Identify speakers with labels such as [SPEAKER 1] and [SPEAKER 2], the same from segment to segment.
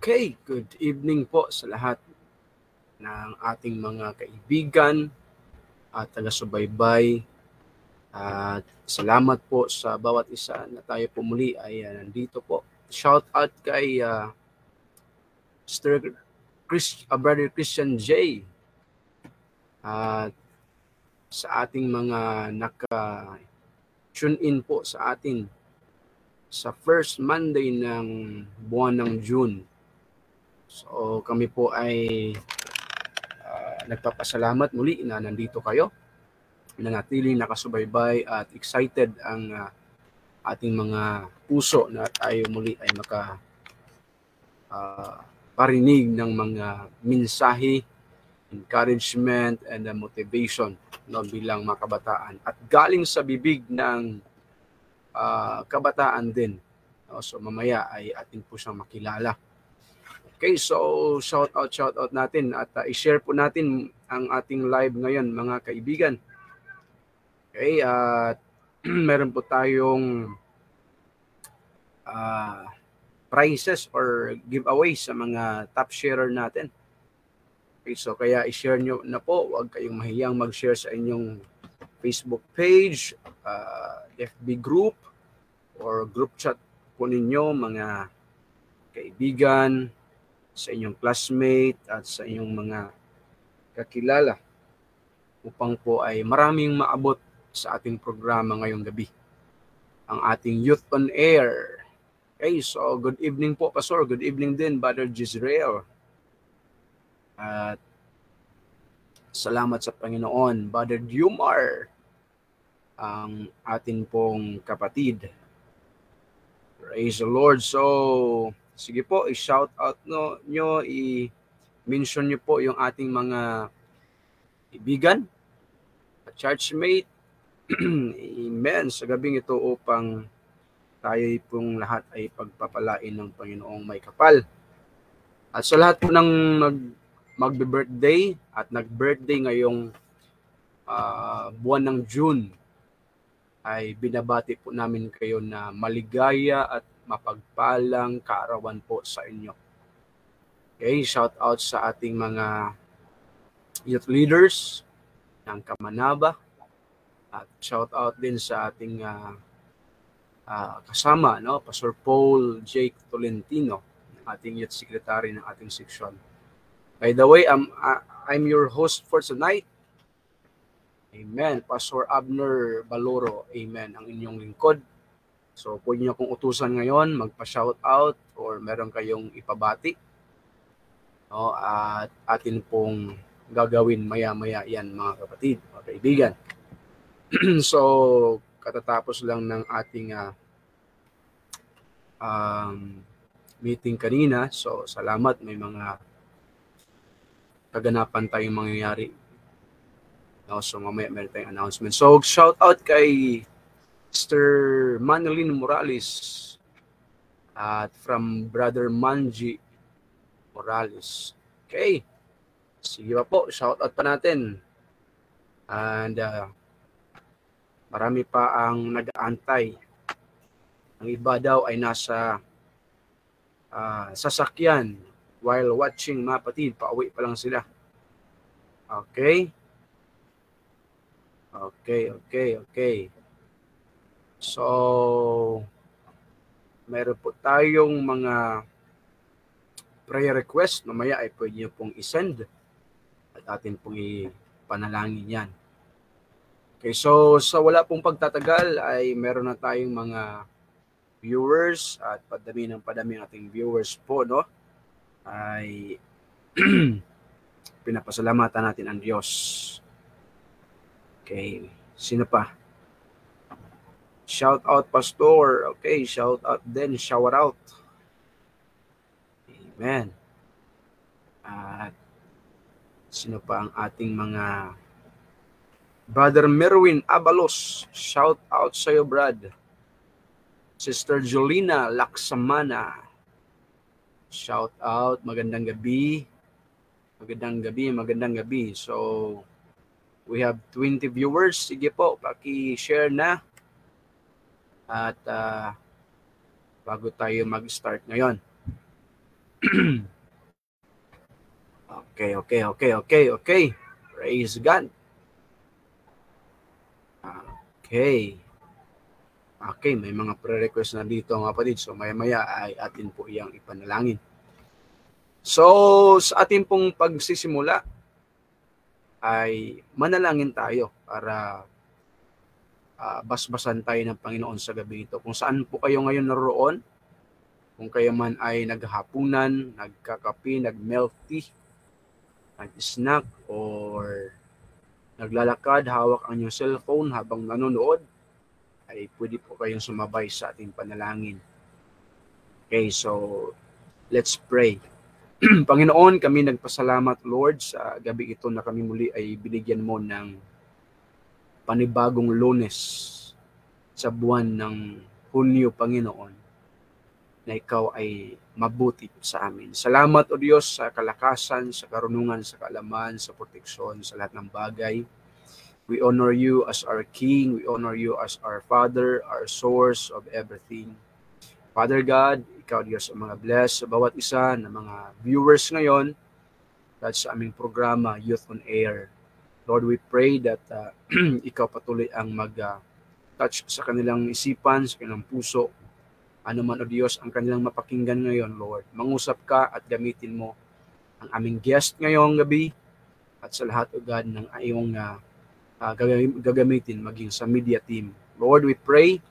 [SPEAKER 1] Okay, good evening po sa lahat ng ating mga kaibigan at taga-subaybay. At salamat po sa bawat isa na tayo po muli ay uh, nandito po. Shout out kay uh, Mr. Chris, uh, Brother Christian J. At sa ating mga naka-tune in po sa atin sa first Monday ng buwan ng June So kami po ay uh, nagpapasalamat muli na nandito kayo. Nanatiling nakasubaybay at excited ang uh, ating mga puso na tayo muli ay maka uh, parinig ng mga mensahe, encouragement, and uh, motivation no, bilang mga kabataan. At galing sa bibig ng uh, kabataan din. So mamaya ay atin po siyang makilala Okay, so shout out, shout out natin at uh, i-share po natin ang ating live ngayon mga kaibigan. Okay, at uh, meron po tayong uh, prizes or giveaway sa mga top sharer natin. Okay, so kaya i-share nyo na po, huwag kayong mahiyang mag-share sa inyong Facebook page, uh, FB group, or group chat po ninyo mga kaibigan, sa inyong classmate at sa inyong mga kakilala upang po ay maraming maabot sa ating programa ngayong gabi. Ang ating Youth on Air. Okay, so good evening po, Pastor. Good evening din, Brother Jezreel. At salamat sa Panginoon, Brother Dumar, ang atin pong kapatid. Praise the Lord. So, Sige po, i-shout out no, nyo, i-mention nyo po yung ating mga ibigan at churchmate. Amen. Sa gabing ito upang tayo pong lahat ay pagpapalain ng Panginoong may kapal. At sa lahat po ng mag, magbe-birthday at nag-birthday ngayong uh, buwan ng June, ay binabati po namin kayo na maligaya at mapagpalang kaarawan po sa inyo. Okay, shout out sa ating mga youth leaders ng Kamanaba at shout out din sa ating uh, uh, kasama, no, Pastor Paul Jake Tolentino, ating youth secretary ng ating section. By the way, I'm, uh, I'm your host for tonight. Amen. Pastor Abner Baloro. Amen. Ang inyong lingkod. So, pwede nyo akong utusan ngayon, magpa-shout out or meron kayong ipabati. No, at atin pong gagawin maya-maya yan mga kapatid, mga kaibigan. so, katatapos lang ng ating uh, um, meeting kanina. So, salamat. May mga kaganapan tayong mangyayari. No, so, mamaya meron tayong announcement. So, shout out kay Mr. Manolin Morales at from Brother Manji Morales. Okay. Sige pa po, shout out pa natin. And uh, marami pa ang nag-aantay. Ang iba daw ay nasa uh, sasakyan while watching mapatid. Pauwi pa lang sila. Okay? Okay, okay, okay. So, meron po tayong mga prayer request. Mamaya ay pwede nyo pong isend at atin pong ipanalangin yan. Okay, so sa wala pong pagtatagal ay meron na tayong mga viewers at padami ng padami ng ating viewers po, no? Ay pinapasalamatan natin ang Diyos. Okay, sino pa? Shout out pastor. Okay, shout out then shower out. Amen. At sino pa ang ating mga Brother Merwin Abalos, shout out sa iyo, Brad. Sister Jolina Laksamana, shout out, magandang gabi. Magandang gabi, magandang gabi. So, we have 20 viewers. Sige po, paki-share na at uh, bago tayo mag-start ngayon. okay, okay, okay, okay, okay. Praise God. Okay. Okay, may mga pre-request na dito mga kapatid. So maya-maya ay atin po iyang ipanalangin. So sa ating pong pagsisimula ay manalangin tayo para uh, basbasan tayo ng Panginoon sa gabi ito. Kung saan po kayo ngayon naroon, kung kayo man ay naghapunan, nagkakapi, nag-milk tea, nag-snack, or naglalakad, hawak ang inyong cellphone habang nanonood, ay pwede po kayong sumabay sa ating panalangin. Okay, so let's pray. Panginoon, kami nagpasalamat, Lord, sa gabi ito na kami muli ay binigyan mo ng panibagong lunes sa buwan ng Hunyo, Panginoon na ikaw ay mabuti sa amin. Salamat o Diyos sa kalakasan, sa karunungan, sa kaalaman, sa proteksyon, sa lahat ng bagay. We honor you as our King. We honor you as our Father, our source of everything. Father God, ikaw Diyos ang mga bless sa bawat isa ng mga viewers ngayon at sa aming programa, Youth on Air. Lord, we pray that uh, ikaw patuloy ang mag-touch uh, sa kanilang isipan, sa kanilang puso, ano man o Diyos ang kanilang mapakinggan ngayon, Lord. Mangusap ka at gamitin mo ang aming guest ngayong gabi at sa lahat o God ng iyong uh, uh, gagamitin maging sa media team. Lord, we pray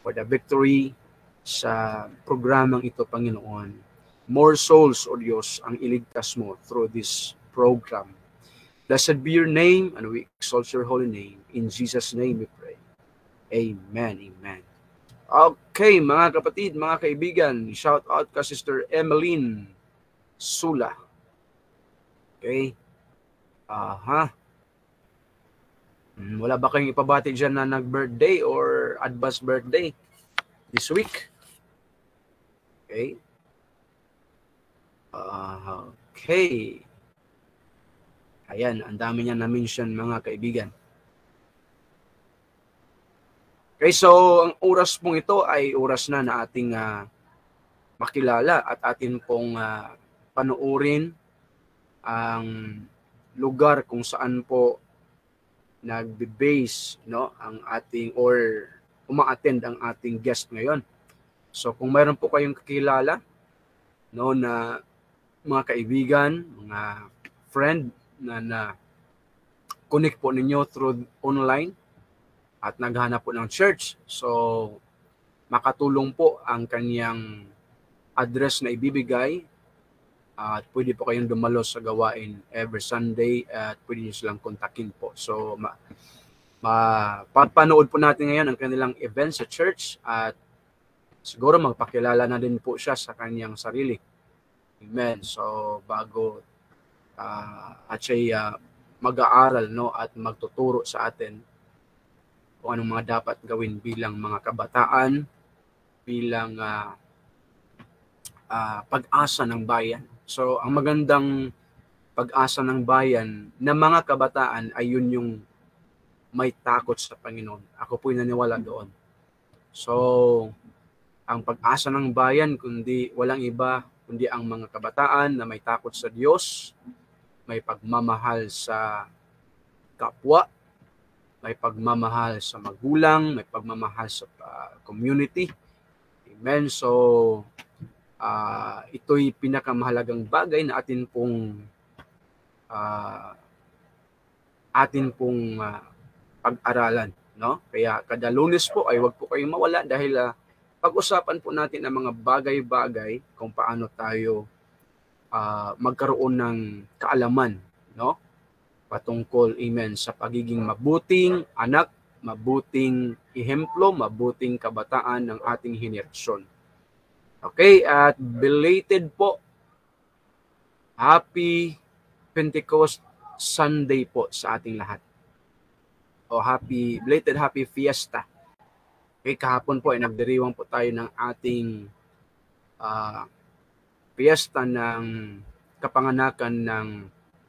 [SPEAKER 1] for the victory sa programang ito, Panginoon. More souls, O Diyos, ang iligtas mo through this program. Blessed be your name, and we exalt your holy name. In Jesus' name we pray. Amen, amen. Okay, mga kapatid, mga kaibigan, shout out ka Sister Emmeline Sula. Okay? Aha. Hmm, wala ba kayong ipabati dyan na nag-birthday or advance birthday this week? Okay. Uh, okay. Ayan, ang dami niya na-mention mga kaibigan. Okay, so ang oras pong ito ay oras na na ating uh, makilala at atin pong uh, panuorin ang lugar kung saan po nagbe-base no ang ating or uma-attend ang ating guest ngayon. So kung mayroon po kayong kakilala no na mga kaibigan, mga friend na na connect po ninyo through online at naghanap po ng church. So, makatulong po ang kanyang address na ibibigay at pwede po kayong dumalo sa gawain every Sunday at pwede nyo silang kontakin po. So, ma, ma papanood po natin ngayon ang kanilang event sa church at siguro magpakilala na din po siya sa kanyang sarili. Amen. So, bago uh, at siya uh, mag-aaral no at magtuturo sa atin kung anong mga dapat gawin bilang mga kabataan, bilang uh, uh, pag-asa ng bayan. So, ang magandang pag-asa ng bayan na mga kabataan ay yun yung may takot sa Panginoon. Ako po'y naniwala doon. So, ang pag-asa ng bayan, kundi walang iba, kundi ang mga kabataan na may takot sa Diyos, may pagmamahal sa kapwa, may pagmamahal sa magulang, may pagmamahal sa uh, community. Amen. So, uh, ito'y pinakamahalagang bagay na atin pong uh, atin pong uh, pag-aralan, no? Kaya kada Lunes po ay wag po kayong mawala dahil uh, pag-usapan po natin ang mga bagay-bagay kung paano tayo uh, magkaroon ng kaalaman, no? patungkol, amen, sa pagiging mabuting anak, mabuting ihemplo, mabuting kabataan ng ating henerasyon. Okay, at belated po, happy Pentecost Sunday po sa ating lahat. O happy, belated happy fiesta. Okay, kahapon po ay nagdiriwang po tayo ng ating uh, fiesta ng kapanganakan ng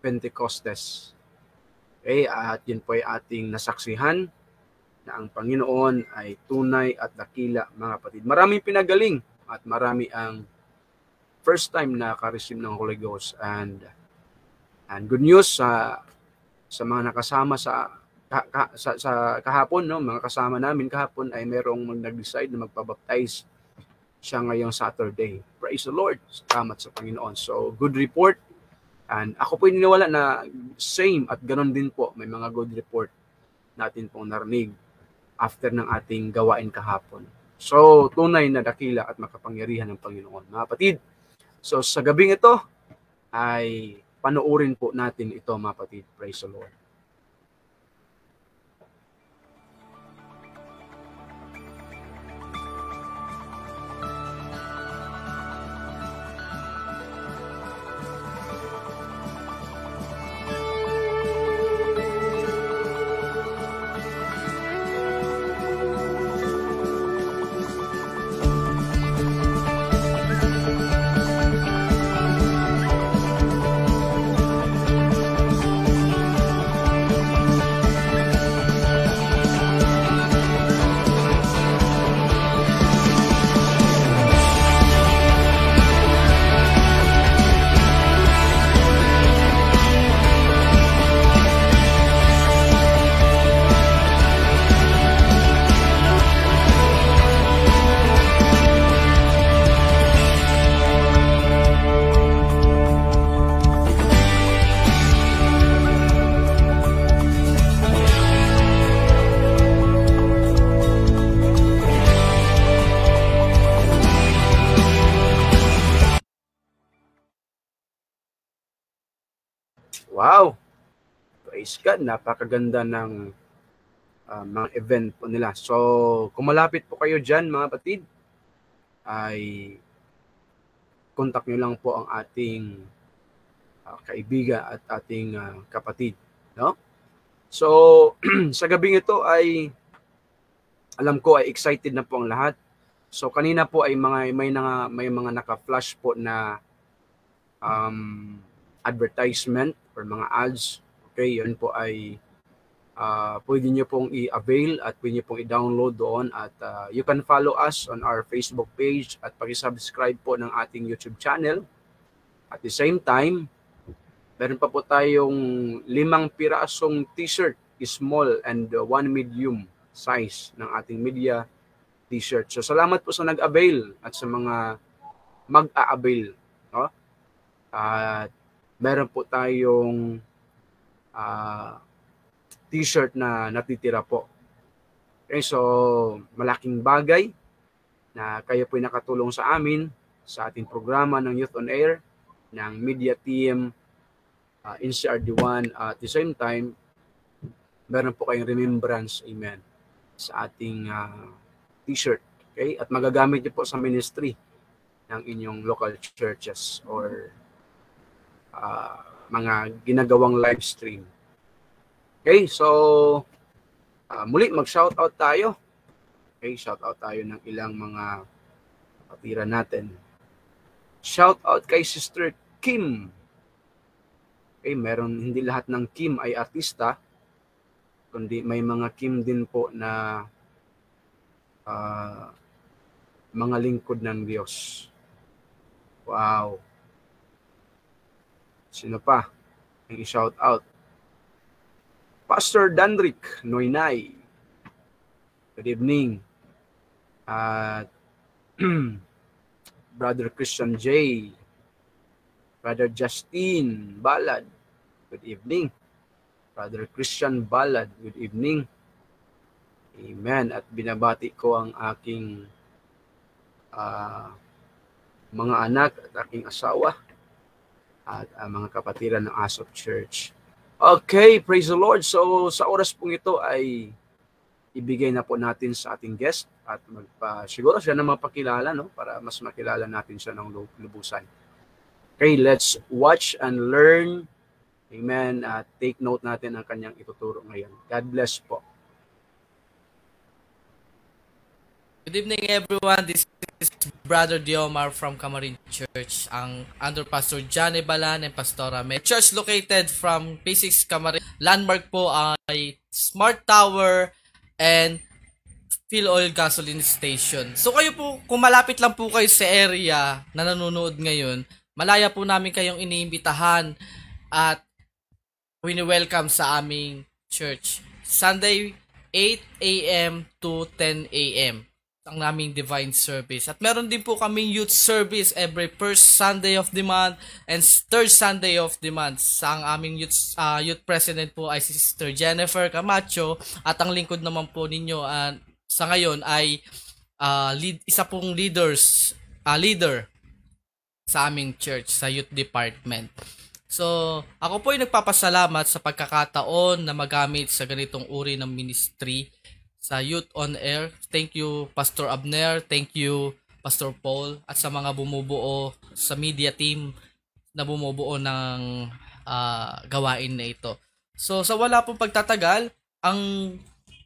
[SPEAKER 1] Pentecostes. Okay, at yun po ay ating nasaksihan na ang Panginoon ay tunay at dakila mga kapatid. Maraming pinagaling at marami ang first time na naka-receive ng Holy Ghost and and good news sa sa mga nakasama sa ka, ka, sa, sa kahapon no mga kasama namin kahapon ay merong nag-decide na magpabaptize siya ngayong Saturday. Praise the Lord. Salamat sa Panginoon. So, good report. And ako po niniwala na same at ganon din po. May mga good report natin pong narinig after ng ating gawain kahapon. So, tunay na dakila at makapangyarihan ng Panginoon. Mga patid, so sa gabing ito ay panoorin po natin ito mga patid. Praise the Lord. God, napakaganda ng uh, mga event po nila. So, kung malapit po kayo dyan mga patid, ay contact nyo lang po ang ating uh, kaibigan at ating uh, kapatid. No? So, sa gabing ito ay alam ko ay excited na po ang lahat. So kanina po ay mga may mga may mga naka-flash po na um, advertisement or mga ads. Okay, yun po ay uh, pwede nyo pong i-avail at pwede nyo pong i-download doon at uh, you can follow us on our Facebook page at pag-subscribe po ng ating YouTube channel. At the same time, meron pa po tayong limang pirasong t-shirt, small and one medium size ng ating media t-shirt. So salamat po sa nag-avail at sa mga mag-a-avail. No? At meron po tayong uh, t-shirt na natitira po. Okay, so malaking bagay na kayo po nakatulong sa amin sa ating programa ng Youth on Air ng media team uh, NCRD1 uh, at the same time meron po kayong remembrance amen sa ating uh, t-shirt okay at magagamit niyo po sa ministry ng inyong local churches or uh, mga ginagawang live stream okay so uh, muli mag shout out tayo okay shout out tayo ng ilang mga kapatira natin shout out kay sister Kim Okay, meron hindi lahat ng Kim ay artista, kundi may mga Kim din po na uh, mga lingkod ng Diyos. Wow. Sino pa? Ang i-shout out. Pastor Dandrick Noynay. Good evening. At Brother Christian J. Brother Justin Balad, good evening. Brother Christian Balad, good evening. Amen. At binabati ko ang aking uh, mga anak at aking asawa at uh, mga kapatiran ng Asop Church. Okay, praise the Lord. So sa oras pong ito ay ibigay na po natin sa ating guest at magpa siguro siya na mapakilala no para mas makilala natin siya ng lubusan. Okay, let's watch and learn. Amen. At uh, take note natin ang kanyang ituturo ngayon. God bless po.
[SPEAKER 2] Good evening everyone. This is Brother Diomar from Camarin Church. Ang under Pastor Johnny Balan and Pastora May. Church located from P6 Camarin. Landmark po ay Smart Tower and fuel oil gasoline station. So kayo po, kung malapit lang po kayo sa area na nanonood ngayon, malaya po namin kayong iniimbitahan at wini-welcome sa aming church. Sunday 8 a.m. to 10 a.m. ang naming divine service. At meron din po kaming youth service every first Sunday of the month and third Sunday of the month. Sa ang aming youth, uh, youth president po ay si Sister Jennifer Camacho at ang lingkod naman po ninyo uh, sa ngayon ay uh, lead, isa pong leaders, uh, leader sa aming church, sa youth department. So, ako po ay nagpapasalamat sa pagkakataon na magamit sa ganitong uri ng ministry sa Youth on Air. Thank you Pastor Abner, thank you Pastor Paul at sa mga bumubuo sa media team na bumubuo ng uh, gawain na ito. So sa wala pong pagtatagal, ang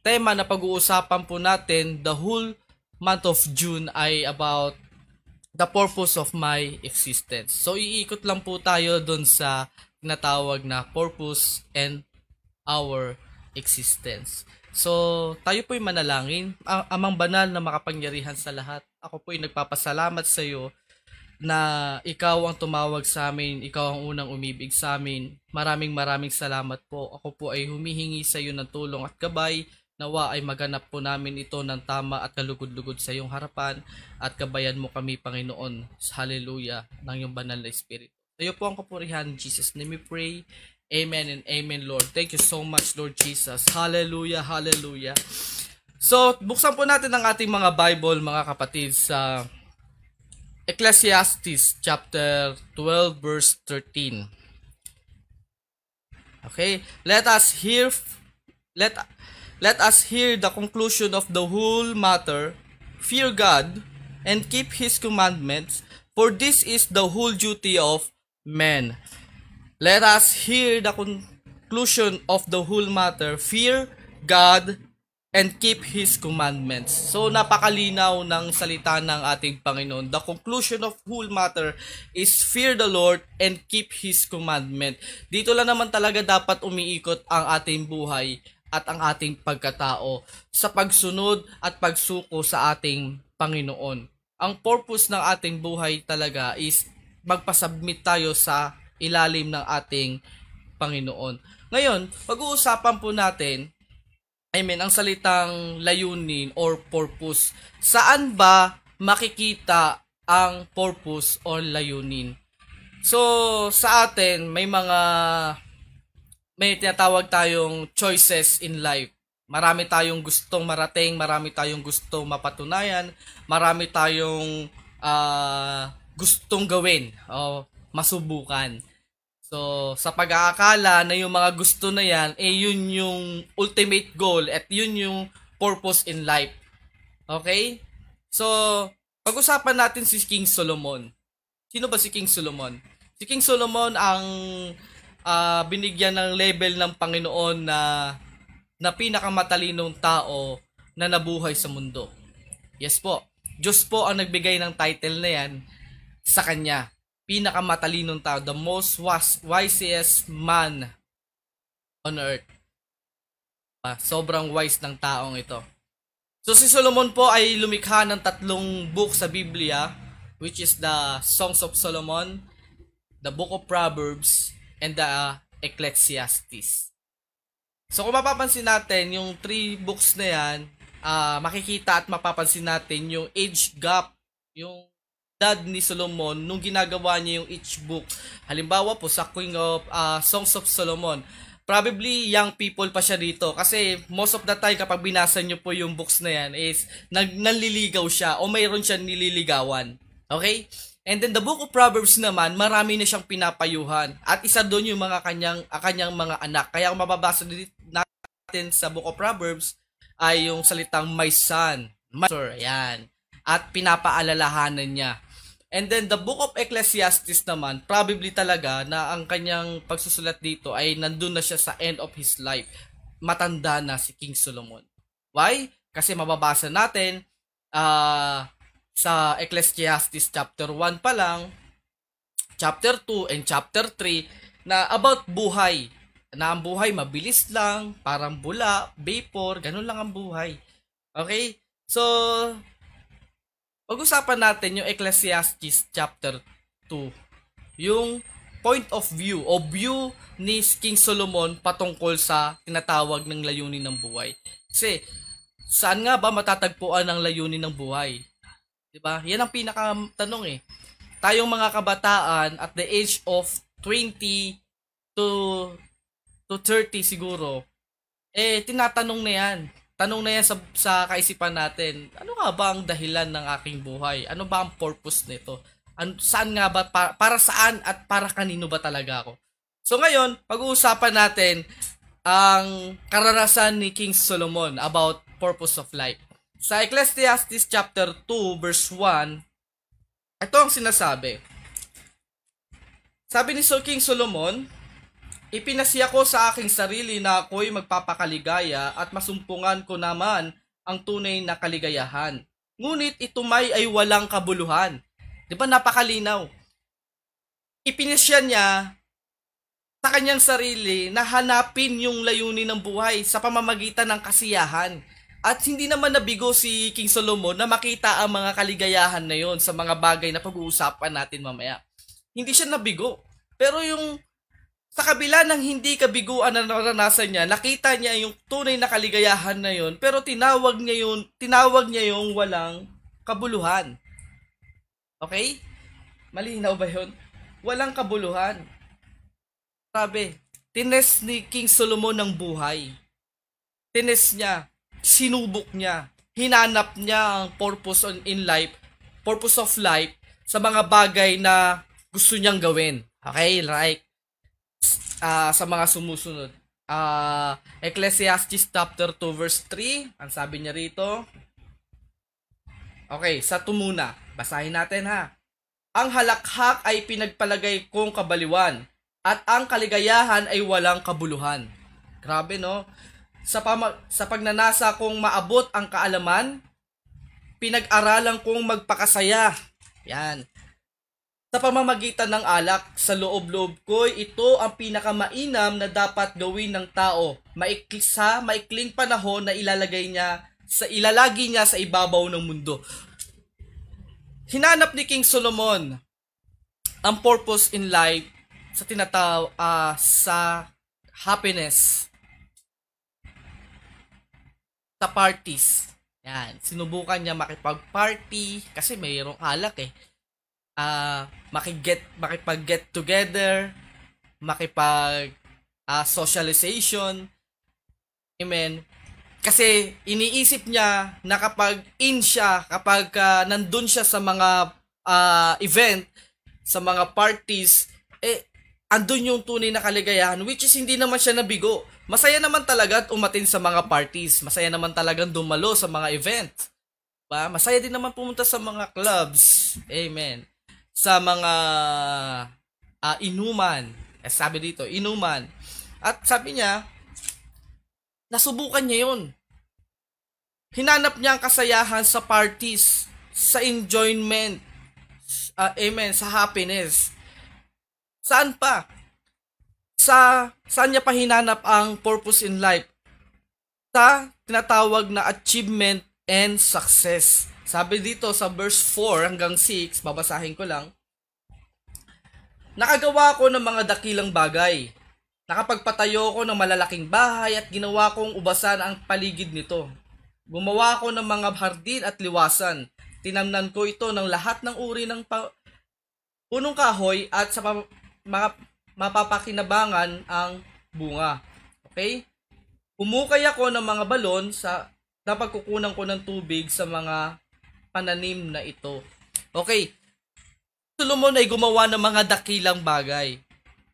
[SPEAKER 2] tema na pag-uusapan po natin the whole month of June ay about the purpose of my existence. So iikot lang po tayo doon sa tinatawag na purpose and our existence. So, tayo po'y manalangin. Ang amang banal na makapangyarihan sa lahat. Ako po'y nagpapasalamat sa iyo na ikaw ang tumawag sa amin, ikaw ang unang umibig sa amin. Maraming maraming salamat po. Ako po ay humihingi sa iyo ng tulong at gabay. Nawa ay maganap po namin ito ng tama at kalugod-lugod sa iyong harapan at gabayan mo kami, Panginoon. Hallelujah ng iyong banal na Espiritu. Sa iyo po ang kapurihan. Jesus name we pray. Amen and amen, Lord. Thank you so much, Lord Jesus. Hallelujah, hallelujah. So, buksan po natin ang ating mga Bible, mga kapatid, sa Ecclesiastes chapter 12 verse 13. Okay, let us hear let let us hear the conclusion of the whole matter. Fear God and keep his commandments, for this is the whole duty of men. Let us hear the conclusion of the whole matter. Fear God and keep His commandments. So napakalinaw ng salita ng ating Panginoon. The conclusion of whole matter is fear the Lord and keep His commandment. Dito lang naman talaga dapat umiikot ang ating buhay at ang ating pagkatao sa pagsunod at pagsuko sa ating Panginoon. Ang purpose ng ating buhay talaga is magpasubmit tayo sa ilalim ng ating Panginoon. Ngayon, pag-uusapan po natin, I mean, ang salitang layunin or purpose. Saan ba makikita ang purpose or layunin? So, sa atin, may mga may tinatawag tayong choices in life. Marami tayong gustong marating, marami tayong gustong mapatunayan, marami tayong uh, gustong gawin o masubukan. So, sa pag-aakala na yung mga gusto na yan, eh yun yung ultimate goal at yun yung purpose in life. Okay? So, pag-usapan natin si King Solomon. Sino ba si King Solomon? Si King Solomon ang uh, binigyan ng level ng Panginoon na na pinakamatalinong tao na nabuhay sa mundo. Yes po. Diyos po ang nagbigay ng title na yan sa kanya pinakamatalinong tao, the most wisest man on earth. Uh, sobrang wise ng taong ito. So si Solomon po ay lumikha ng tatlong book sa Biblia, which is the Songs of Solomon, the Book of Proverbs, and the uh, Ecclesiastes. So kung mapapansin natin, yung three books na yan, uh, makikita at mapapansin natin yung age gap, yung dad ni Solomon nung ginagawa niya yung each book. Halimbawa po sa King of uh, Songs of Solomon. Probably young people pa siya dito kasi most of the time kapag binasa niyo po yung books na yan is nag nanliligaw siya o mayroon siya nililigawan. Okay? And then the book of Proverbs naman, marami na siyang pinapayuhan. At isa doon yung mga kanyang, uh, kanyang mga anak. Kaya kung mababasa natin sa book of Proverbs, ay yung salitang my son, my son, yan. At pinapaalalahanan niya And then the book of Ecclesiastes naman, probably talaga na ang kanyang pagsusulat dito ay nandun na siya sa end of his life. Matanda na si King Solomon. Why? Kasi mababasa natin uh, sa Ecclesiastes chapter 1 pa lang, chapter 2 and chapter 3 na about buhay. Na ang buhay mabilis lang, parang bula, vapor, ganun lang ang buhay. Okay? So, pag-usapan natin yung Ecclesiastes chapter 2. Yung point of view o view ni King Solomon patungkol sa tinatawag ng layunin ng buhay. Kasi, saan nga ba matatagpuan ang layunin ng buhay? 'Di ba? Yan ang pinaka tanong eh. Tayong mga kabataan at the age of 20 to to 30 siguro, eh tinatanong na 'yan. Tanong na 'yan sa sa kaisipan natin. Ano nga ba ang dahilan ng aking buhay? Ano ba ang purpose nito? An, saan nga ba para, para saan at para kanino ba talaga ako? So ngayon, pag-uusapan natin ang karanasan ni King Solomon about purpose of life. Sa Ecclesiastes chapter 2 verse 1, ito ang sinasabi. Sabi ni King Solomon, Ipinasiya ko sa aking sarili na ako'y magpapakaligaya at masumpungan ko naman ang tunay na kaligayahan. Ngunit ito may ay walang kabuluhan. Di ba napakalinaw? Ipinasya niya sa kanyang sarili na hanapin yung layunin ng buhay sa pamamagitan ng kasiyahan. At hindi naman nabigo si King Solomon na makita ang mga kaligayahan na yon sa mga bagay na pag-uusapan natin mamaya. Hindi siya nabigo. Pero yung sa kabila ng hindi kabiguan na naranasan niya, nakita niya yung tunay na kaligayahan na yon, pero tinawag niya yung tinawag niya yung walang kabuluhan. Okay? Malinaw ba yun? Walang kabuluhan. Sabi, tines ni King Solomon ng buhay. Tines niya, sinubok niya, hinanap niya ang purpose on in life, purpose of life sa mga bagay na gusto niyang gawin. Okay, right? Uh, sa mga sumusunod. Uh, Ecclesiastes chapter 2 verse 3, ang sabi niya rito. Okay, sa tumuna. Basahin natin ha. Ang halakhak ay pinagpalagay kong kabaliwan at ang kaligayahan ay walang kabuluhan. Grabe no? Sa, pama- sa pagnanasa kong maabot ang kaalaman, pinag-aralan kong magpakasaya. Yan. Sa pamamagitan ng alak, sa loob-loob ko, ito ang pinakamainam na dapat gawin ng tao. Maikli sa maikling panahon na ilalagay niya sa ilalagi niya sa ibabaw ng mundo. Hinanap ni King Solomon ang purpose in life sa tinataw uh, sa happiness sa parties. Yan, sinubukan niya makipag-party kasi mayroong alak eh uh, makiget makipag-get together, makipag uh, socialization. Amen. Kasi iniisip niya na kapag in siya, kapag uh, nandun siya sa mga uh, event, sa mga parties, eh, andun yung tunay na kaligayahan, which is hindi naman siya nabigo. Masaya naman talaga at umatin sa mga parties. Masaya naman talagang dumalo sa mga events. Ba? Masaya din naman pumunta sa mga clubs. Amen sa mga uh, inuman. Eh, sabi dito, inuman. At sabi niya, nasubukan niya yun. Hinanap niya ang kasayahan sa parties, sa enjoyment, uh, amen, sa happiness. Saan pa? Sa saan niya pa hinanap ang purpose in life? Sa tinatawag na achievement and success. Sabi dito sa verse 4 hanggang 6, babasahin ko lang. Nakagawa ko ng mga dakilang bagay. Nakapagpatayo ko ng malalaking bahay at ginawa kong ubasan ang paligid nito. Gumawa ko ng mga hardin at liwasan. Tinamnan ko ito ng lahat ng uri ng pa- punong kahoy at sa pa- mga mapapakinabangan ang bunga. Okay? Umukay ako ng mga balon sa napagkukunan ko ng tubig sa mga pananim na ito. Okay. Solomon ay gumawa ng mga dakilang bagay.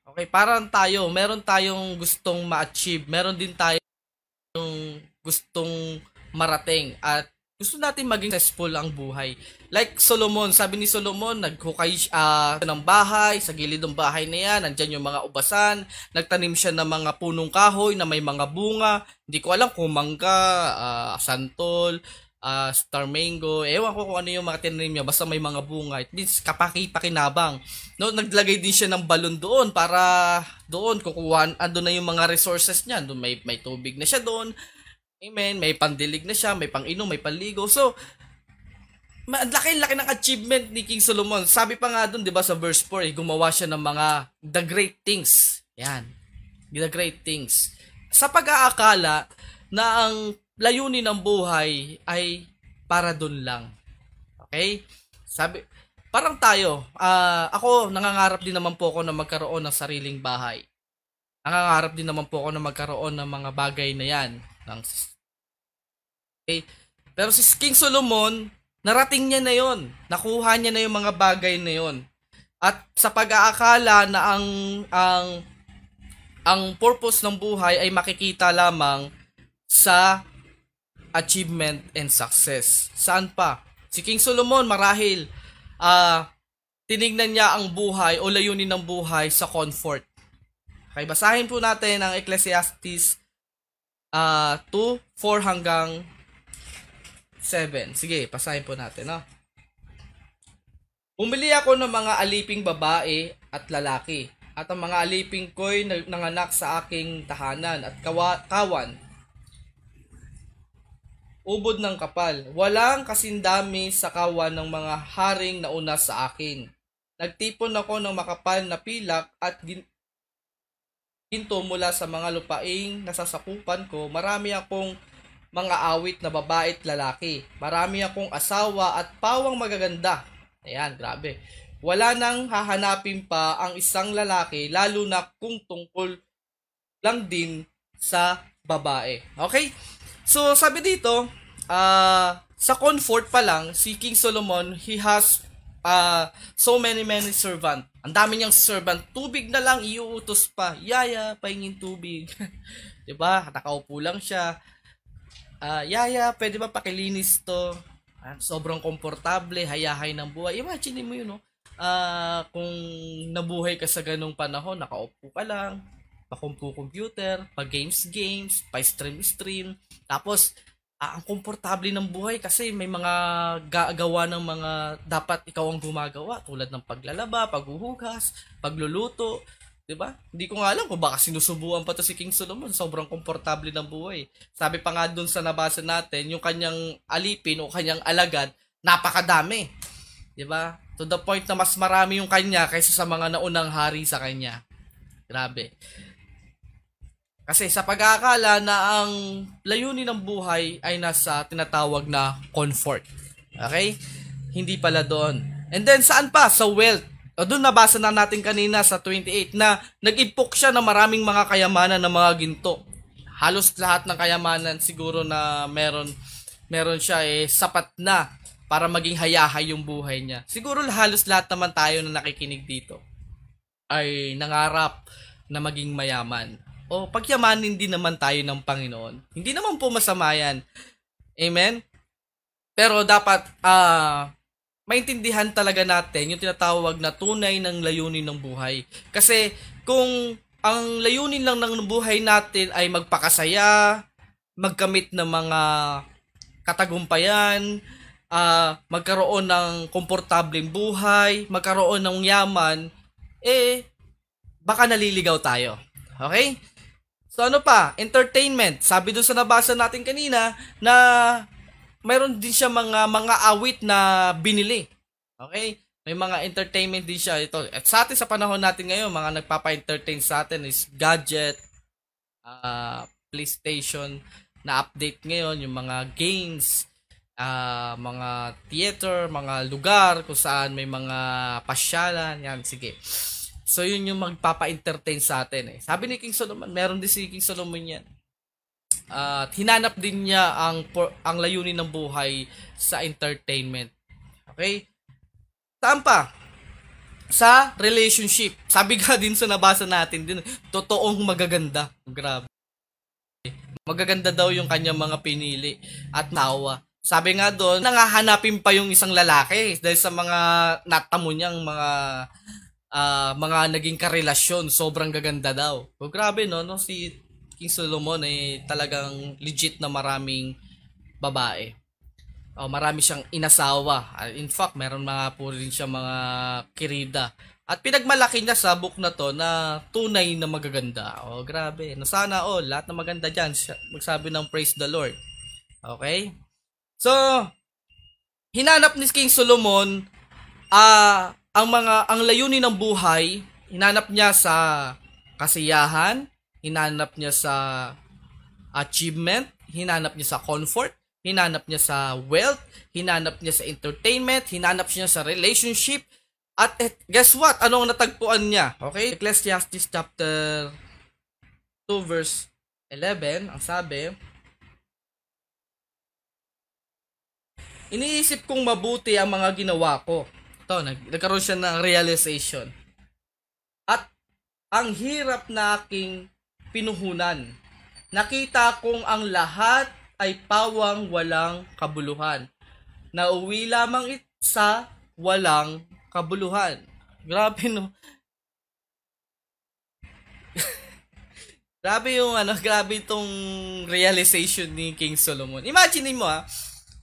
[SPEAKER 2] Okay, parang tayo, meron tayong gustong ma-achieve, meron din tayong gustong marating at gusto natin maging successful ang buhay. Like Solomon, sabi ni Solomon, naghukay uh, ng bahay, sa gilid ng bahay na yan, nandyan yung mga ubasan, nagtanim siya ng mga punong kahoy na may mga bunga, hindi ko alam kung mangga, uh, santol, uh, star mango, ewan ko kung ano yung mga tinanim niya, basta may mga bunga. It means kapaki-pakinabang. No, naglagay din siya ng balon doon para doon kukuha, ando na yung mga resources niya. Doon may, may tubig na siya doon. Amen. May pandilig na siya, may panginom, may panligo. So, ang laki-laki ng achievement ni King Solomon. Sabi pa nga doon, 'di ba, sa verse 4, eh, gumawa siya ng mga the great things. Yan. The great things. Sa pag-aakala na ang layunin ng buhay ay para doon lang. Okay? Sabi, parang tayo, ah, ako nangangarap din naman po ako na magkaroon ng sariling bahay. Nangangarap din naman po ako na magkaroon ng mga bagay na yan. Ng, okay? Pero si King Solomon, narating niya na yon. Nakuha niya na yung mga bagay na yon. At sa pag-aakala na ang ang ang purpose ng buhay ay makikita lamang sa achievement and success. Saan pa? Si King Solomon marahil ah tinignan niya ang buhay o layunin ng buhay sa comfort. Okay, basahin po natin ang Ecclesiastes ah 2, 4 hanggang 7. Sige, basahin po natin, no? Bumili ako ng mga aliping babae at lalaki, at ang mga aliping ko'y nang- nanganak sa aking tahanan at kawa- kawan. Ubod ng kapal. Walang kasindami sa kawan ng mga haring nauna sa akin. Nagtipon ako ng makapal na pilak at gin- ginto mula sa mga lupaing nasasakupan ko. Marami akong mga awit na babae lalaki. Marami akong asawa at pawang magaganda. Ayan, grabe. Wala nang hahanapin pa ang isang lalaki lalo na kung tungkol lang din sa babae. Okay? So, sabi dito, ah sa comfort pa lang, si King Solomon, he has ah so many, many servant. Ang dami niyang servant. Tubig na lang, iuutos pa. Yaya, pahingin tubig. ba? Nakaupo lang siya. Ah, yaya, pwede ba pakilinis to? Ah, sobrang komportable, hayahay ng buhay. Imagine mo yun, no? Ah, kung nabuhay ka sa ganung panahon, nakaupo ka lang, pakumpu computer, pa games games, pa stream stream. Tapos ah, ang komportable ng buhay kasi may mga gagawa ng mga dapat ikaw ang gumagawa tulad ng paglalaba, paghuhugas, pagluluto, 'di ba? Hindi ko nga alam kung baka sinusubuan pa to si King Solomon, sobrang komportable ng buhay. Sabi pa nga doon sa nabasa natin, yung kanyang alipin o kanyang alagad, napakadami. 'Di ba? To the point na mas marami yung kanya kaysa sa mga naunang hari sa kanya. Grabe. Kasi sa pag-aakala na ang layunin ng buhay ay nasa tinatawag na comfort. Okay? Hindi pala doon. And then saan pa? Sa wealth. O doon nabasa na natin kanina sa 28 na nag-ipok siya ng maraming mga kayamanan ng mga ginto. Halos lahat ng kayamanan siguro na meron meron siya eh sapat na para maging hayahay yung buhay niya. Siguro halos lahat naman tayo na nakikinig dito ay nangarap na maging mayaman. O pagyamanin din naman tayo ng Panginoon. Hindi naman po masama yan. Amen? Pero dapat ah maintindihan talaga natin yung tinatawag na tunay ng layunin ng buhay. Kasi kung ang layunin lang ng buhay natin ay magpakasaya, magkamit ng mga katagumpayan, ah magkaroon ng komportableng buhay, magkaroon ng yaman, eh, baka naliligaw tayo. Okay? So ano pa? Entertainment. Sabi doon sa nabasa natin kanina na mayroon din siya mga mga awit na binili. Okay? May mga entertainment din siya ito. At sa atin sa panahon natin ngayon, mga nagpapa-entertain sa atin is gadget, uh, PlayStation na update ngayon, yung mga games, uh, mga theater, mga lugar kung saan may mga pasyalan. Yan, sige. So, yun yung magpapa-entertain sa atin eh. Sabi ni King Solomon, meron din si King Solomon yan. At hinanap din niya ang ang layunin ng buhay sa entertainment. Okay? Saan pa? Sa relationship. Sabi ka din sa nabasa natin din, totoong magaganda. Grabe. Magaganda daw yung kanyang mga pinili at nawa. Sabi nga doon, nangahanapin pa yung isang lalaki dahil sa mga natamo niyang mga uh, mga naging karelasyon, sobrang gaganda daw. So, grabe no, no si King Solomon ay talagang legit na maraming babae. Oh, marami siyang inasawa. In fact, meron mga po rin siya mga kirida At pinagmalaki niya sa book na to na tunay na magaganda. Oh, grabe. No, sana all, lahat na maganda dyan, magsabi ng praise the Lord. Okay? So, hinanap ni King Solomon uh, ang mga ang layunin ng buhay, hinanap niya sa kasiyahan, hinanap niya sa achievement, hinanap niya sa comfort, hinanap niya sa wealth, hinanap niya sa entertainment, hinanap niya sa relationship, at et, guess what? Anong natagpuan niya? Okay? Ecclesiastes chapter 2 verse 11, ang sabi, Iniisip kong mabuti ang mga ginawa ko. Ito, nag nagkaroon siya ng realization. At ang hirap na aking pinuhunan. Nakita kong ang lahat ay pawang walang kabuluhan. Nauwi lamang sa walang kabuluhan. Grabe no. grabe yung ano, grabe itong realization ni King Solomon. Imagine mo ah,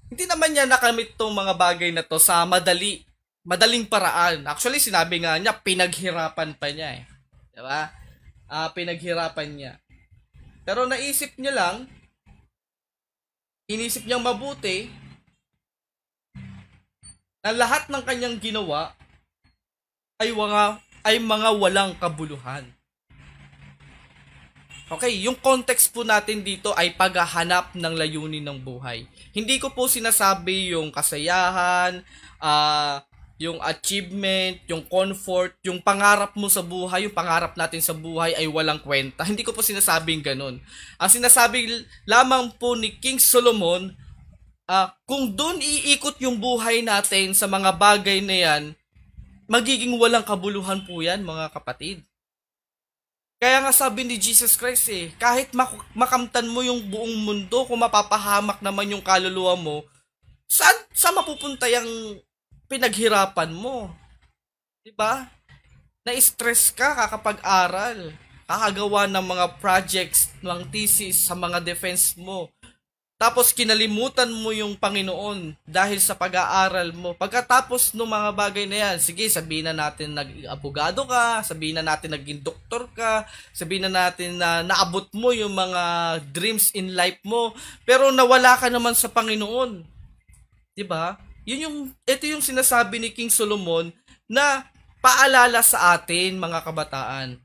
[SPEAKER 2] hindi naman niya nakamit tong mga bagay na to sa madali, madaling paraan. Actually, sinabi nga niya, pinaghirapan pa niya eh. Diba? Uh, pinaghirapan niya. Pero naisip niya lang, inisip niyang mabuti, na lahat ng kanyang ginawa ay mga ay mga walang kabuluhan. Okay, yung context po natin dito ay paghahanap ng layunin ng buhay. Hindi ko po sinasabi yung kasayahan, uh, yung achievement, yung comfort, yung pangarap mo sa buhay, yung pangarap natin sa buhay ay walang kwenta. Hindi ko po sinasabing ganun. Ang sinasabi lamang po ni King Solomon, uh, kung doon iikot yung buhay natin sa mga bagay na yan, magiging walang kabuluhan po yan, mga kapatid. Kaya nga sabi ni Jesus Christ eh, kahit mak- makamtan mo yung buong mundo, kung mapapahamak naman yung kaluluwa mo, saan, saan mapupunta yung pinaghirapan mo? Diba? Na-stress ka kakapag-aral, kakagawa ng mga projects, ng thesis sa mga defense mo, tapos kinalimutan mo yung Panginoon dahil sa pag-aaral mo. Pagkatapos ng mga bagay na yan, sige, sabihin na natin nag-abogado ka, sabihin na natin naging doktor ka, sabihin na natin na naabot mo yung mga dreams in life mo, pero nawala ka naman sa Panginoon. 'Di ba? Yun yung ito yung sinasabi ni King Solomon na paalala sa atin mga kabataan.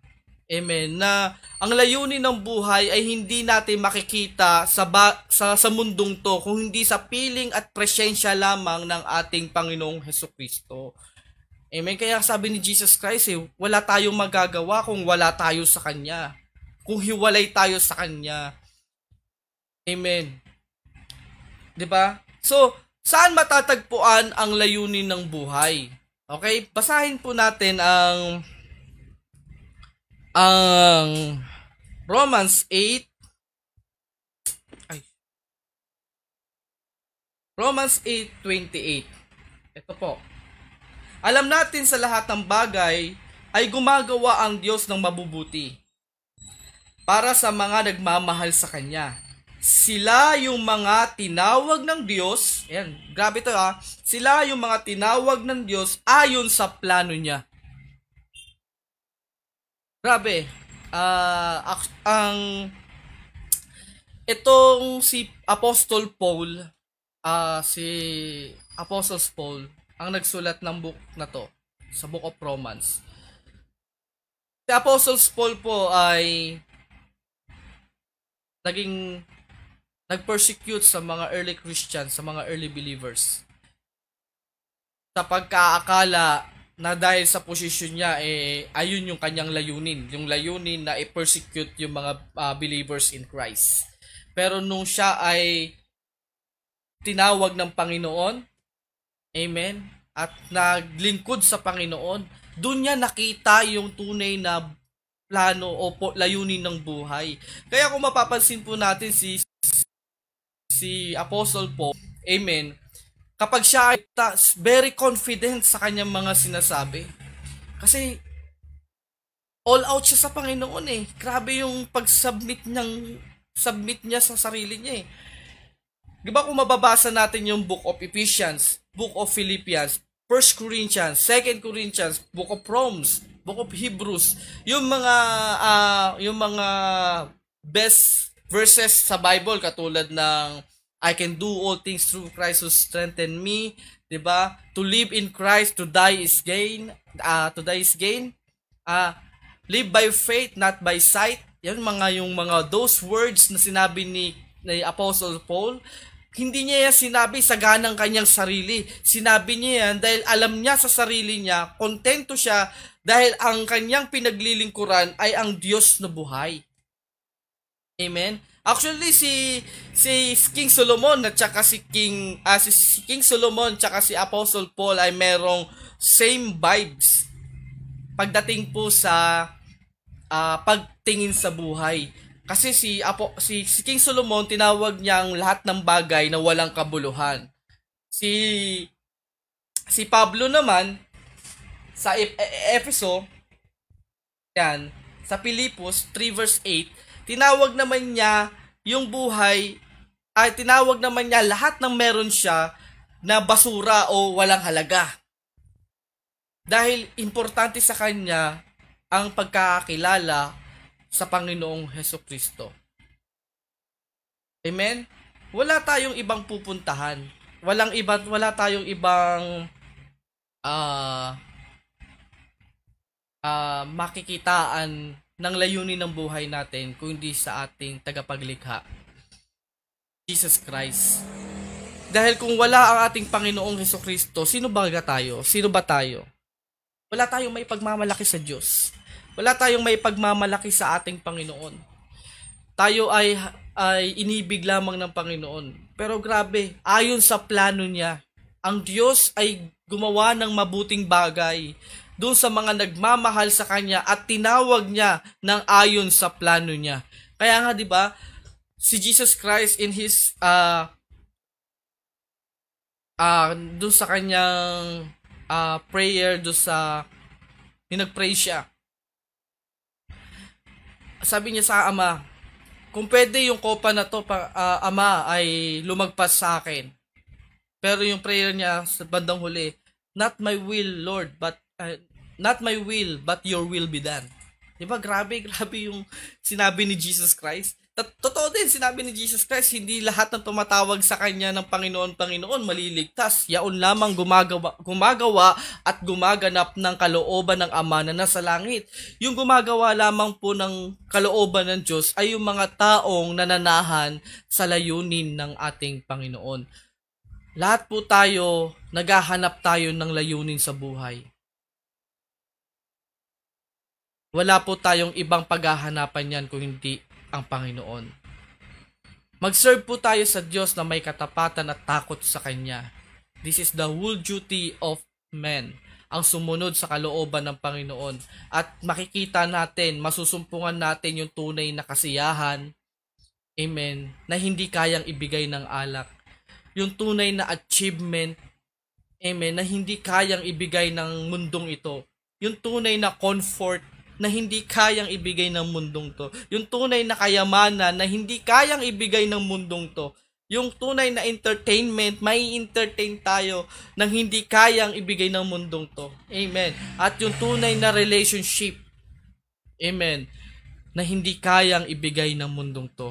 [SPEAKER 2] Amen. Na ang layunin ng buhay ay hindi natin makikita sa, ba, sa, sa mundong to kung hindi sa piling at presensya lamang ng ating Panginoong Heso Kristo. Amen. Kaya sabi ni Jesus Christ, eh, wala tayong magagawa kung wala tayo sa Kanya. Kung hiwalay tayo sa Kanya. Amen. ba? So, saan matatagpuan ang layunin ng buhay? Okay, basahin po natin ang ang Romans 8 ay Romans 8:28 Ito po Alam natin sa lahat ng bagay ay gumagawa ang Diyos ng mabubuti para sa mga nagmamahal sa Kanya. Sila yung mga tinawag ng Diyos, ayan, grabe to ha, sila yung mga tinawag ng Diyos ayon sa plano niya. Grabe. Uh, ang itong si Apostle Paul, uh, si Apostles Paul, ang nagsulat ng book na to, sa Book of Romans. Si Apostles Paul po ay naging nag-persecute sa mga early Christians, sa mga early believers. Sa pagkaakala na dahil sa posisyon niya eh ayun yung kanyang layunin. Yung layunin na i-persecute yung mga uh, believers in Christ. Pero nung siya ay tinawag ng Panginoon amen at naglingkod sa Panginoon doon niya nakita yung tunay na plano o layunin ng buhay. Kaya kung mapapansin po natin si si Apostle Paul amen kapag siya ay very confident sa kanyang mga sinasabi. Kasi all out siya sa Panginoon eh. Grabe yung pag-submit niyang submit niya sa sarili niya eh. 'Di ba kung mababasa natin yung Book of Ephesians, Book of Philippians, 1 Corinthians, 2 Corinthians, Book of Romans, Book of Hebrews, yung mga uh, yung mga best verses sa Bible katulad ng I can do all things through Christ who strengthen me, 'di ba? To live in Christ, to die is gain, uh, to die is gain. Uh, live by faith, not by sight. Yan mga yung mga those words na sinabi ni, ni Apostle Paul hindi niya yan sinabi sa ganang kanyang sarili. Sinabi niya yan dahil alam niya sa sarili niya, kontento siya dahil ang kanyang pinaglilingkuran ay ang Diyos na buhay. Amen. Actually si si King Solomon at saka si King uh, si King Solomon at saka si Apostle Paul ay merong same vibes pagdating po sa uh, pagtingin sa buhay. Kasi si Apo si, si King Solomon tinawag niyang lahat ng bagay na walang kabuluhan. Si si Pablo naman sa e- e- Efeso yan sa Pilipos 3 verse 8 tinawag naman niya yung buhay ay tinawag naman niya lahat ng meron siya na basura o walang halaga. Dahil importante sa kanya ang pagkakakilala sa Panginoong Heso Kristo. Amen? Wala tayong ibang pupuntahan. Walang iba, wala tayong ibang uh, uh, makikitaan ng layunin ng buhay natin kung hindi sa ating tagapaglikha. Jesus Christ. Dahil kung wala ang ating Panginoong Heso Kristo, sino ba tayo? Sino ba tayo? Wala tayong may pagmamalaki sa Diyos. Wala tayong may pagmamalaki sa ating Panginoon. Tayo ay ay inibig lamang ng Panginoon. Pero grabe, ayon sa plano niya, ang Diyos ay gumawa ng mabuting bagay doon sa mga nagmamahal sa kanya at tinawag niya ng ayon sa plano niya. Kaya nga 'di ba, si Jesus Christ in his uh uh doon sa kanyang uh, prayer doon sa nagpray siya sabi niya sa ama, kung pwede yung kopa na to, pa, uh, ama, ay lumagpas sa akin. Pero yung prayer niya sa bandang huli, not my will, Lord, but uh, not my will, but your will be done. 'Di ba? Grabe, grabe yung sinabi ni Jesus Christ. Totoo din, sinabi ni Jesus Christ, hindi lahat ng tumatawag sa Kanya ng Panginoon, Panginoon, maliligtas. Yaon lamang gumagawa, gumagawa at gumaganap ng kalooban ng Ama na nasa langit. Yung gumagawa lamang po ng kalooban ng Diyos ay yung mga taong nananahan sa layunin ng ating Panginoon. Lahat po tayo, naghahanap tayo ng layunin sa buhay. Wala po tayong ibang paghahanapan yan kung hindi ang Panginoon. Mag-serve po tayo sa Diyos na may katapatan at takot sa Kanya. This is the whole duty of men ang sumunod sa kalooban ng Panginoon. At makikita natin, masusumpungan natin yung tunay na kasiyahan, amen, na hindi kayang ibigay ng alak. Yung tunay na achievement, amen, na hindi kayang ibigay ng mundong ito. Yung tunay na comfort, na hindi kayang ibigay ng mundong to. Yung tunay na kayamanan na hindi kayang ibigay ng mundong to. Yung tunay na entertainment, may entertain tayo nang hindi kayang ibigay ng mundong to. Amen. At yung tunay na relationship, amen, na hindi kayang ibigay ng mundong to.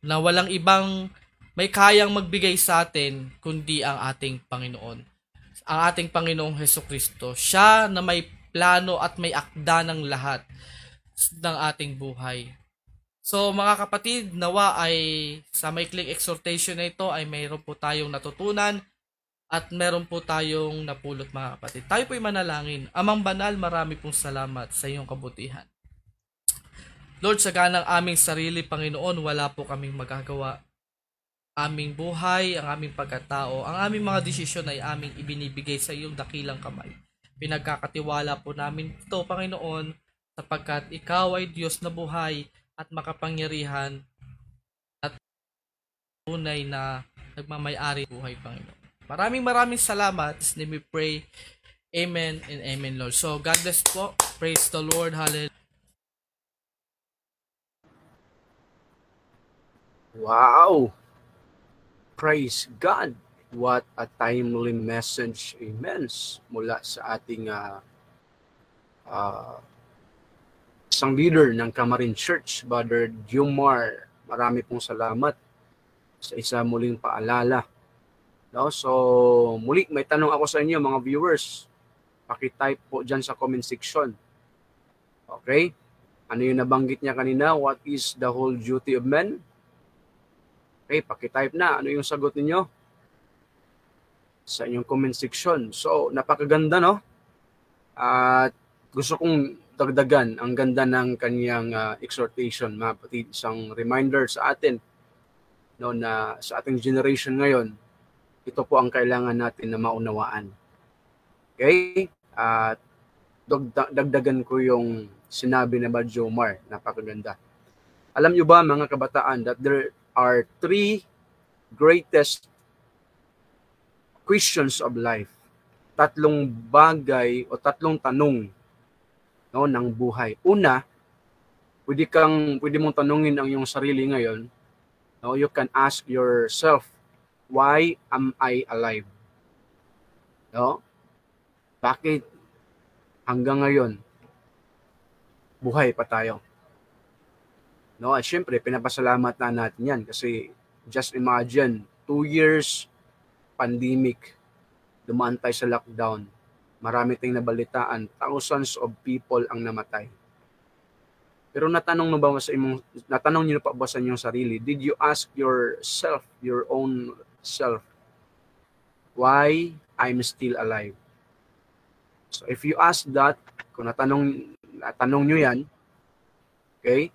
[SPEAKER 2] Na walang ibang may kayang magbigay sa atin kundi ang ating Panginoon. Ang ating Panginoong Heso Kristo. Siya na may plano at may akda ng lahat ng ating buhay. So mga kapatid, nawa ay sa maikling exhortation na ito ay mayroon po tayong natutunan at meron po tayong napulot mga kapatid. Tayo po'y manalangin. Amang banal, marami pong salamat sa iyong kabutihan. Lord, sa ganang aming sarili, Panginoon, wala po kaming magagawa. Aming buhay, ang aming pagkatao, ang aming mga desisyon ay aming ibinibigay sa iyong dakilang kamay. Pinagkakatiwala po namin ito, Panginoon, sapagkat Ikaw ay Diyos na buhay at makapangyarihan at tunay na nagmamayari buhay, Panginoon. Maraming maraming salamat. In name we pray. Amen and amen, Lord. So, God bless po. Praise the Lord. Hallelujah.
[SPEAKER 1] Wow! Praise God! What a timely message, amen, mula sa ating uh, uh, isang leader ng Kamarin Church, Brother Jumar. Marami pong salamat sa isa muling paalala. No? So, muli, may tanong ako sa inyo mga viewers. Paki-type po dyan sa comment section. Okay? Ano yung nabanggit niya kanina? What is the whole duty of men? Okay, paki-type na. Ano yung sagot ninyo? Sa inyong comment section. So, napakaganda, no? At gusto kong dagdagan ang ganda ng kanyang uh, exhortation, mga kapatid, isang reminder sa atin no, na sa ating generation ngayon, ito po ang kailangan natin na maunawaan. Okay? At dagdagan ko yung sinabi ni Badjo Omar, napakaganda. Alam nyo ba mga kabataan that there are three greatest questions of life. Tatlong bagay o tatlong tanong no, ng buhay. Una, pwede kang pwede mong tanungin ang iyong sarili ngayon. No, you can ask yourself, why am I alive? No? Bakit hanggang ngayon buhay pa tayo? No, at syempre pinapasalamat na natin 'yan kasi just imagine two years pandemic, dumaan tayo sa lockdown, marami tayong nabalitaan, thousands of people ang namatay. Pero natanong mo ba sa imong natanong niyo pa ba sa inyong sarili, did you ask yourself, your own self, why I'm still alive? So if you ask that, kung natanong natanong niyo 'yan, okay?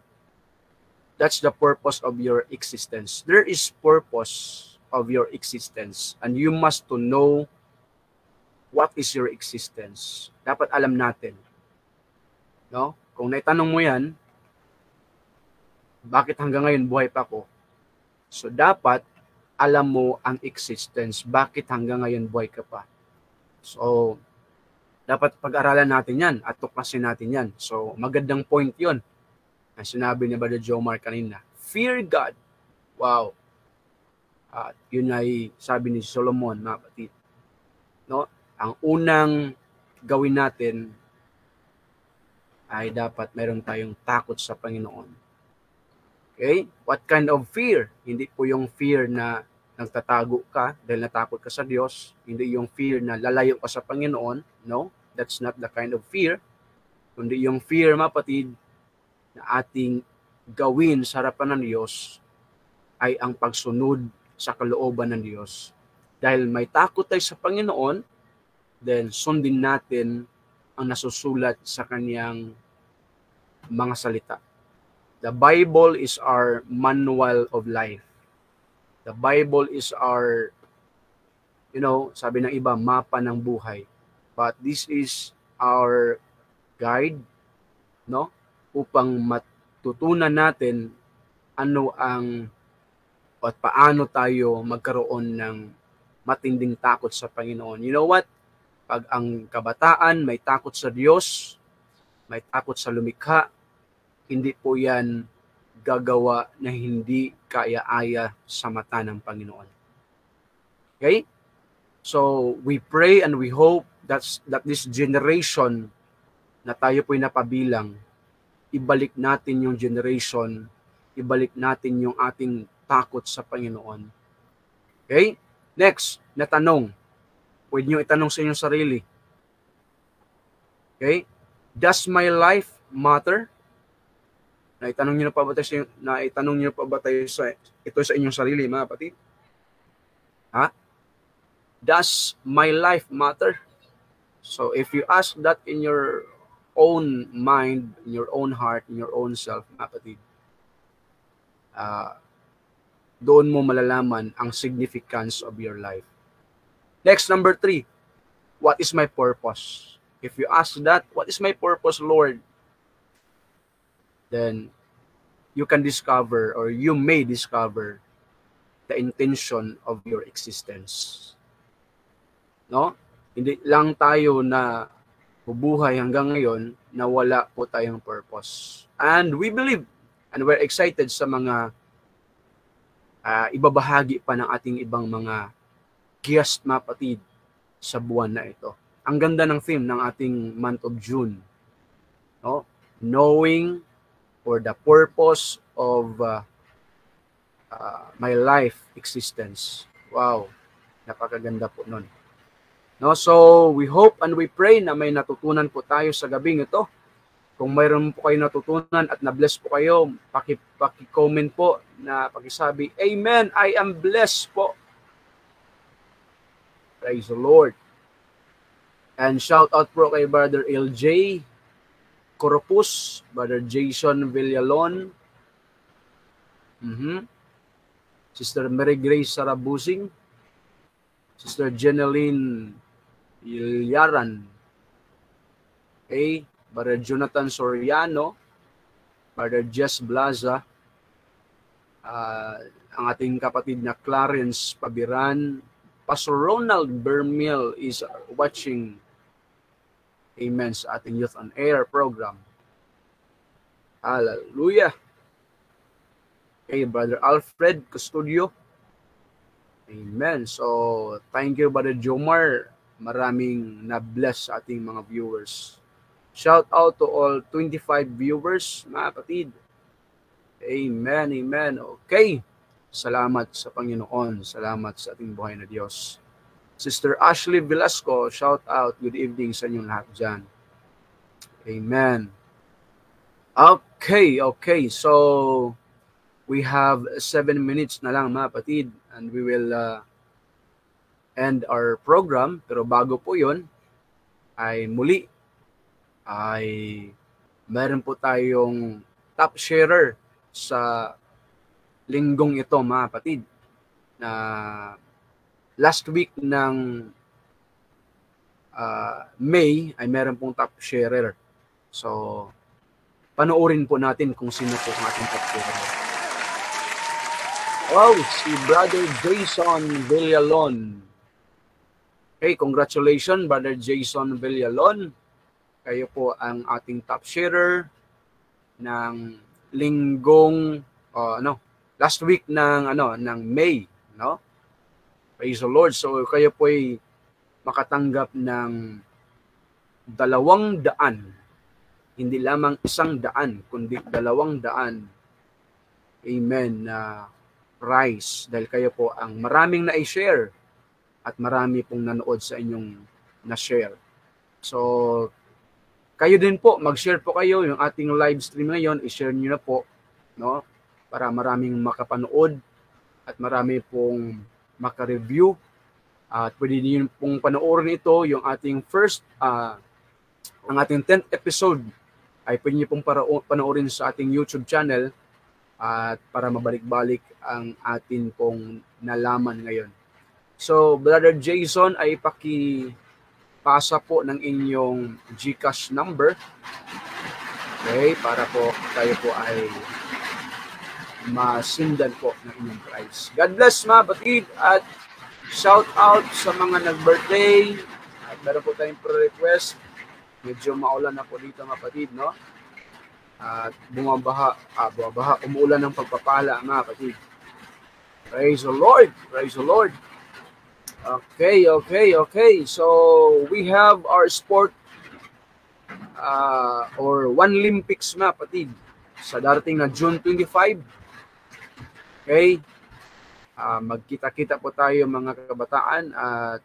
[SPEAKER 1] That's the purpose of your existence. There is purpose of your existence and you must to know what is your existence. Dapat alam natin. No? Kung naitanong mo 'yan, bakit hanggang ngayon buhay pa ako? So dapat alam mo ang existence, bakit hanggang ngayon buhay ka pa. So dapat pag-aralan natin 'yan at tuklasin natin 'yan. So magandang point 'yon. Ang sinabi ni Brother Jomar kanina. Fear God. Wow. At yun ay sabi ni Solomon, mga kapatid. No? Ang unang gawin natin ay dapat meron tayong takot sa Panginoon. Okay? What kind of fear? Hindi po yung fear na nagtatago ka dahil natakot ka sa Diyos. Hindi yung fear na lalayo ka sa Panginoon. No, that's not the kind of fear. Kundi yung fear, mga kapatid, na ating gawin sa harapan ng Diyos ay ang pagsunod sa kalooban ng Diyos. Dahil may takot tayo sa Panginoon, then sundin natin ang nasusulat sa kanyang mga salita. The Bible is our manual of life. The Bible is our, you know, sabi ng iba, mapa ng buhay. But this is our guide, no? Upang matutunan natin ano ang at paano tayo magkaroon ng matinding takot sa Panginoon. You know what? Pag ang kabataan may takot sa Diyos, may takot sa lumikha, hindi po yan gagawa na hindi kaya-aya sa mata ng Panginoon. Okay? So, we pray and we hope that's, that this generation na tayo po'y napabilang, ibalik natin yung generation, ibalik natin yung ating takot sa Panginoon. Okay? Next, na tanong. Pwede nyo itanong sa inyong sarili. Okay? Does my life matter? Na itanong niyo na pa ba tayo na itanong niyo pa ba tayo sa ito sa inyong sarili, mga kapatid? Ha? Does my life matter? So if you ask that in your own mind, in your own heart, in your own self, mga kapatid, uh, doon mo malalaman ang significance of your life. Next, number three, what is my purpose? If you ask that, what is my purpose, Lord? Then you can discover or you may discover the intention of your existence. No? Hindi lang tayo na bubuhay hanggang ngayon na wala po tayong purpose. And we believe and we're excited sa mga uh, ibabahagi pa ng ating ibang mga guest mapatid sa buwan na ito. Ang ganda ng theme ng ating month of June. No? Knowing for the purpose of uh, uh, my life existence. Wow. Napakaganda po nun. No, so we hope and we pray na may natutunan po tayo sa gabing ito. Kung mayroon po kayo natutunan at na-bless po kayo, paki, paki-comment po na pakisabi, Amen, I am blessed po. Praise the Lord. And shout out po kay Brother LJ Corpus, Brother Jason Villalon, mm-hmm. Sister Mary Grace Sarabusing, Sister Jeneline Ilyaran, okay, Brother Jonathan Soriano, Brother Jess Blaza, uh, ang ating kapatid na Clarence Pabiran, Pastor Ronald Bermil is watching Amen sa ating Youth on Air program. Hallelujah. Okay, Brother Alfred Custodio. Amen. So, thank you, Brother Jomar. Maraming na-bless sa ating mga viewers. Shout out to all 25 viewers, mga kapatid. Amen, amen. Okay. Salamat sa Panginoon. Salamat sa ating buhay na Diyos. Sister Ashley Velasco, shout out. Good evening sa inyong lahat dyan. Amen. Okay, okay. So, we have seven minutes na lang mga kapatid and we will uh, end our program. Pero bago po yun, ay muli ay meron po tayong top sharer sa linggong ito mga kapatid na last week ng uh, May ay meron pong top sharer. So, panoorin po natin kung sino po ang ating top sharer. Wow, si Brother Jason Villalon. Okay, congratulations Brother Jason Villalon. Kayo po ang ating top sharer ng linggong uh, ano, last week ng ano ng May, no? Praise the Lord. So kayo po ay makatanggap ng dalawang daan. Hindi lamang isang daan, kundi dalawang daan. Amen. Na uh, prize dahil kayo po ang maraming na-share at marami pong nanood sa inyong na-share. So, kayo din po, mag-share po kayo yung ating live stream ngayon, i-share niyo na po, no? Para maraming makapanood at marami pong maka-review. At pwede niyo pong panoorin ito, yung ating first, uh, ang ating 10th episode ay pwede niyo pong para, panoorin sa ating YouTube channel at para mabalik-balik ang atin pong nalaman ngayon. So, Brother Jason ay paki pasa po ng inyong GCash number. Okay, para po tayo po ay masindan po ng inyong price. God bless mga batid at shout out sa mga nag-birthday at meron po tayong pro-request. Medyo maulan na po dito mga batid, no? at bumabaha, ah, bumabaha, umuulan ng pagpapala, mga kapatid. Praise the Lord! Praise the Lord! Okay, okay, okay. So, we have our sport uh, or One Olympics, mga kapatid, sa darating na June 25. Okay? Uh, magkita-kita po tayo mga kabataan at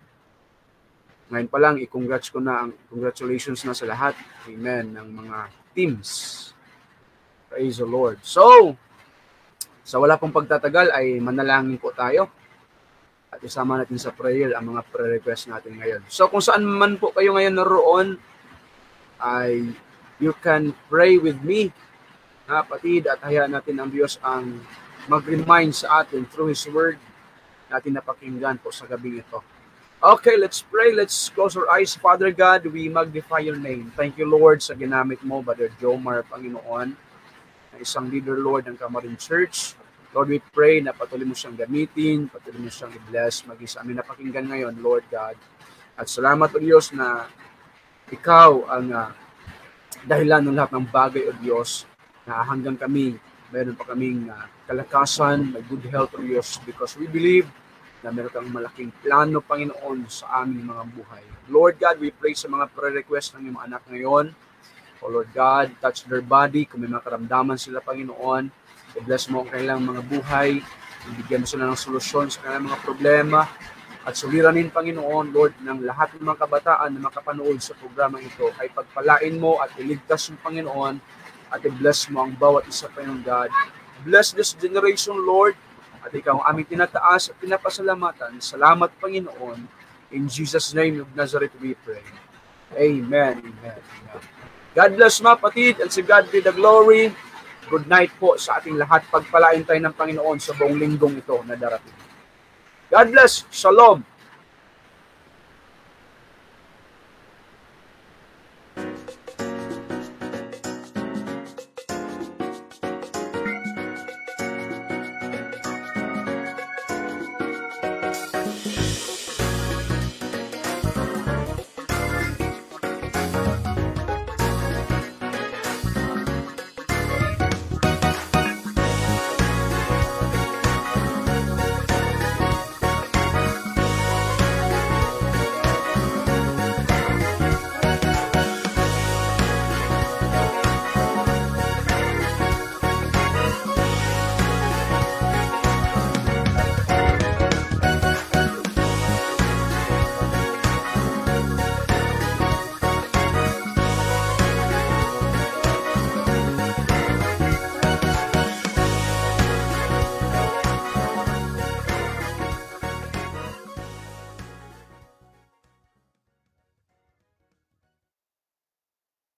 [SPEAKER 1] ngayon pa lang, i-congrats ko na, congratulations na sa lahat. Amen. Ng mga teams Praise the Lord. So, sa wala pong pagtatagal ay manalangin po tayo at isama natin sa prayer ang mga prayer request natin ngayon. So kung saan man po kayo ngayon naroon ay you can pray with me ha, patid at hayaan natin ang Diyos ang mag-remind sa atin through His Word natin napakinggan po sa gabi ito. Okay, let's pray. Let's close our eyes. Father God, we magnify your name. Thank you, Lord, sa ginamit mo, Brother Jomar, Panginoon na isang leader, Lord, ng Camarin Church. Lord, we pray na patuloy mo siyang gamitin, patuloy mo siyang i-bless, maging sa amin napakinggan ngayon, Lord God. At salamat, O Diyos, na ikaw ang uh, dahilan ng lahat ng bagay, O Diyos, na hanggang kami, meron pa kaming uh, kalakasan, may good health, O Diyos, because we believe na meron kang malaking plano, Panginoon, sa aming mga buhay. Lord God, we pray sa mga prayer request ng iyong mga anak ngayon. O Lord God, touch their body. Kung may mga karamdaman sila, Panginoon, i-bless mo ang kanilang mga buhay. Ibigyan mo sila ng solusyon sa kanilang mga problema. At suliranin, Panginoon, Lord, ng lahat ng mga kabataan na makapanood sa programa ito ay pagpalain mo at iligtas mo, Panginoon, at i-bless mo ang bawat isa, Panginoon God. Bless this generation, Lord, at ikaw ang aming tinataas at pinapasalamatan. Salamat, Panginoon. In Jesus' name of Nazareth we pray. Amen. Amen. God bless mga patid and si God be the glory. Good night po sa ating lahat. Pagpalain tayo ng Panginoon sa buong linggong ito na darating. God bless. Shalom.